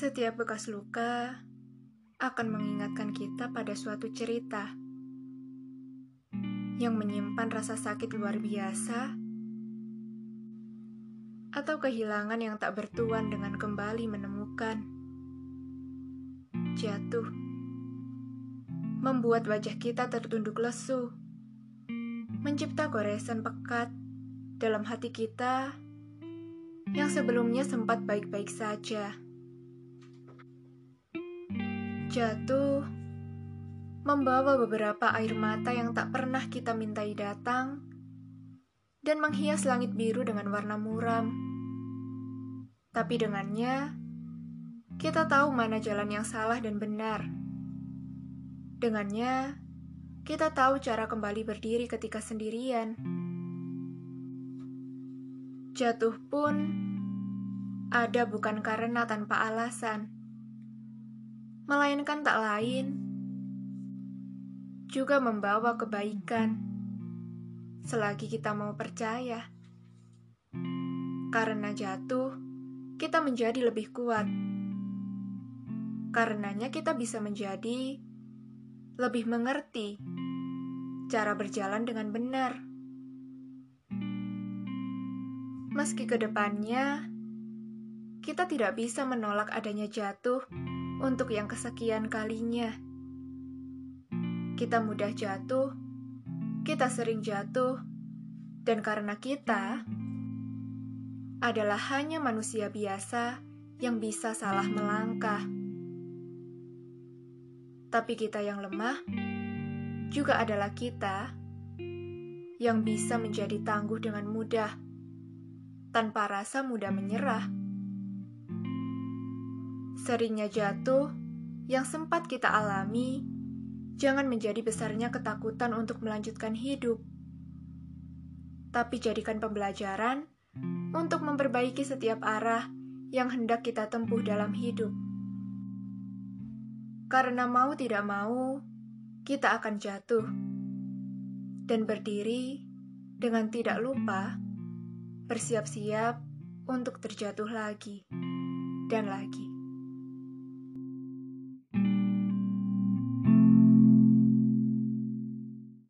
Setiap bekas luka akan mengingatkan kita pada suatu cerita yang menyimpan rasa sakit luar biasa atau kehilangan yang tak bertuan dengan kembali menemukan. Jatuh membuat wajah kita tertunduk lesu, mencipta goresan pekat dalam hati kita yang sebelumnya sempat baik-baik saja jatuh, membawa beberapa air mata yang tak pernah kita mintai datang, dan menghias langit biru dengan warna muram. Tapi dengannya, kita tahu mana jalan yang salah dan benar. Dengannya, kita tahu cara kembali berdiri ketika sendirian. Jatuh pun ada bukan karena tanpa alasan melainkan tak lain juga membawa kebaikan selagi kita mau percaya. Karena jatuh, kita menjadi lebih kuat. Karenanya kita bisa menjadi lebih mengerti cara berjalan dengan benar. Meski ke depannya, kita tidak bisa menolak adanya jatuh untuk yang kesekian kalinya. Kita mudah jatuh, kita sering jatuh, dan karena kita adalah hanya manusia biasa yang bisa salah melangkah. Tapi kita yang lemah juga adalah kita yang bisa menjadi tangguh dengan mudah tanpa rasa mudah menyerah. Seringnya jatuh yang sempat kita alami, jangan menjadi besarnya ketakutan untuk melanjutkan hidup, tapi jadikan pembelajaran untuk memperbaiki setiap arah yang hendak kita tempuh dalam hidup. Karena mau tidak mau, kita akan jatuh dan berdiri dengan tidak lupa bersiap-siap untuk terjatuh lagi dan lagi.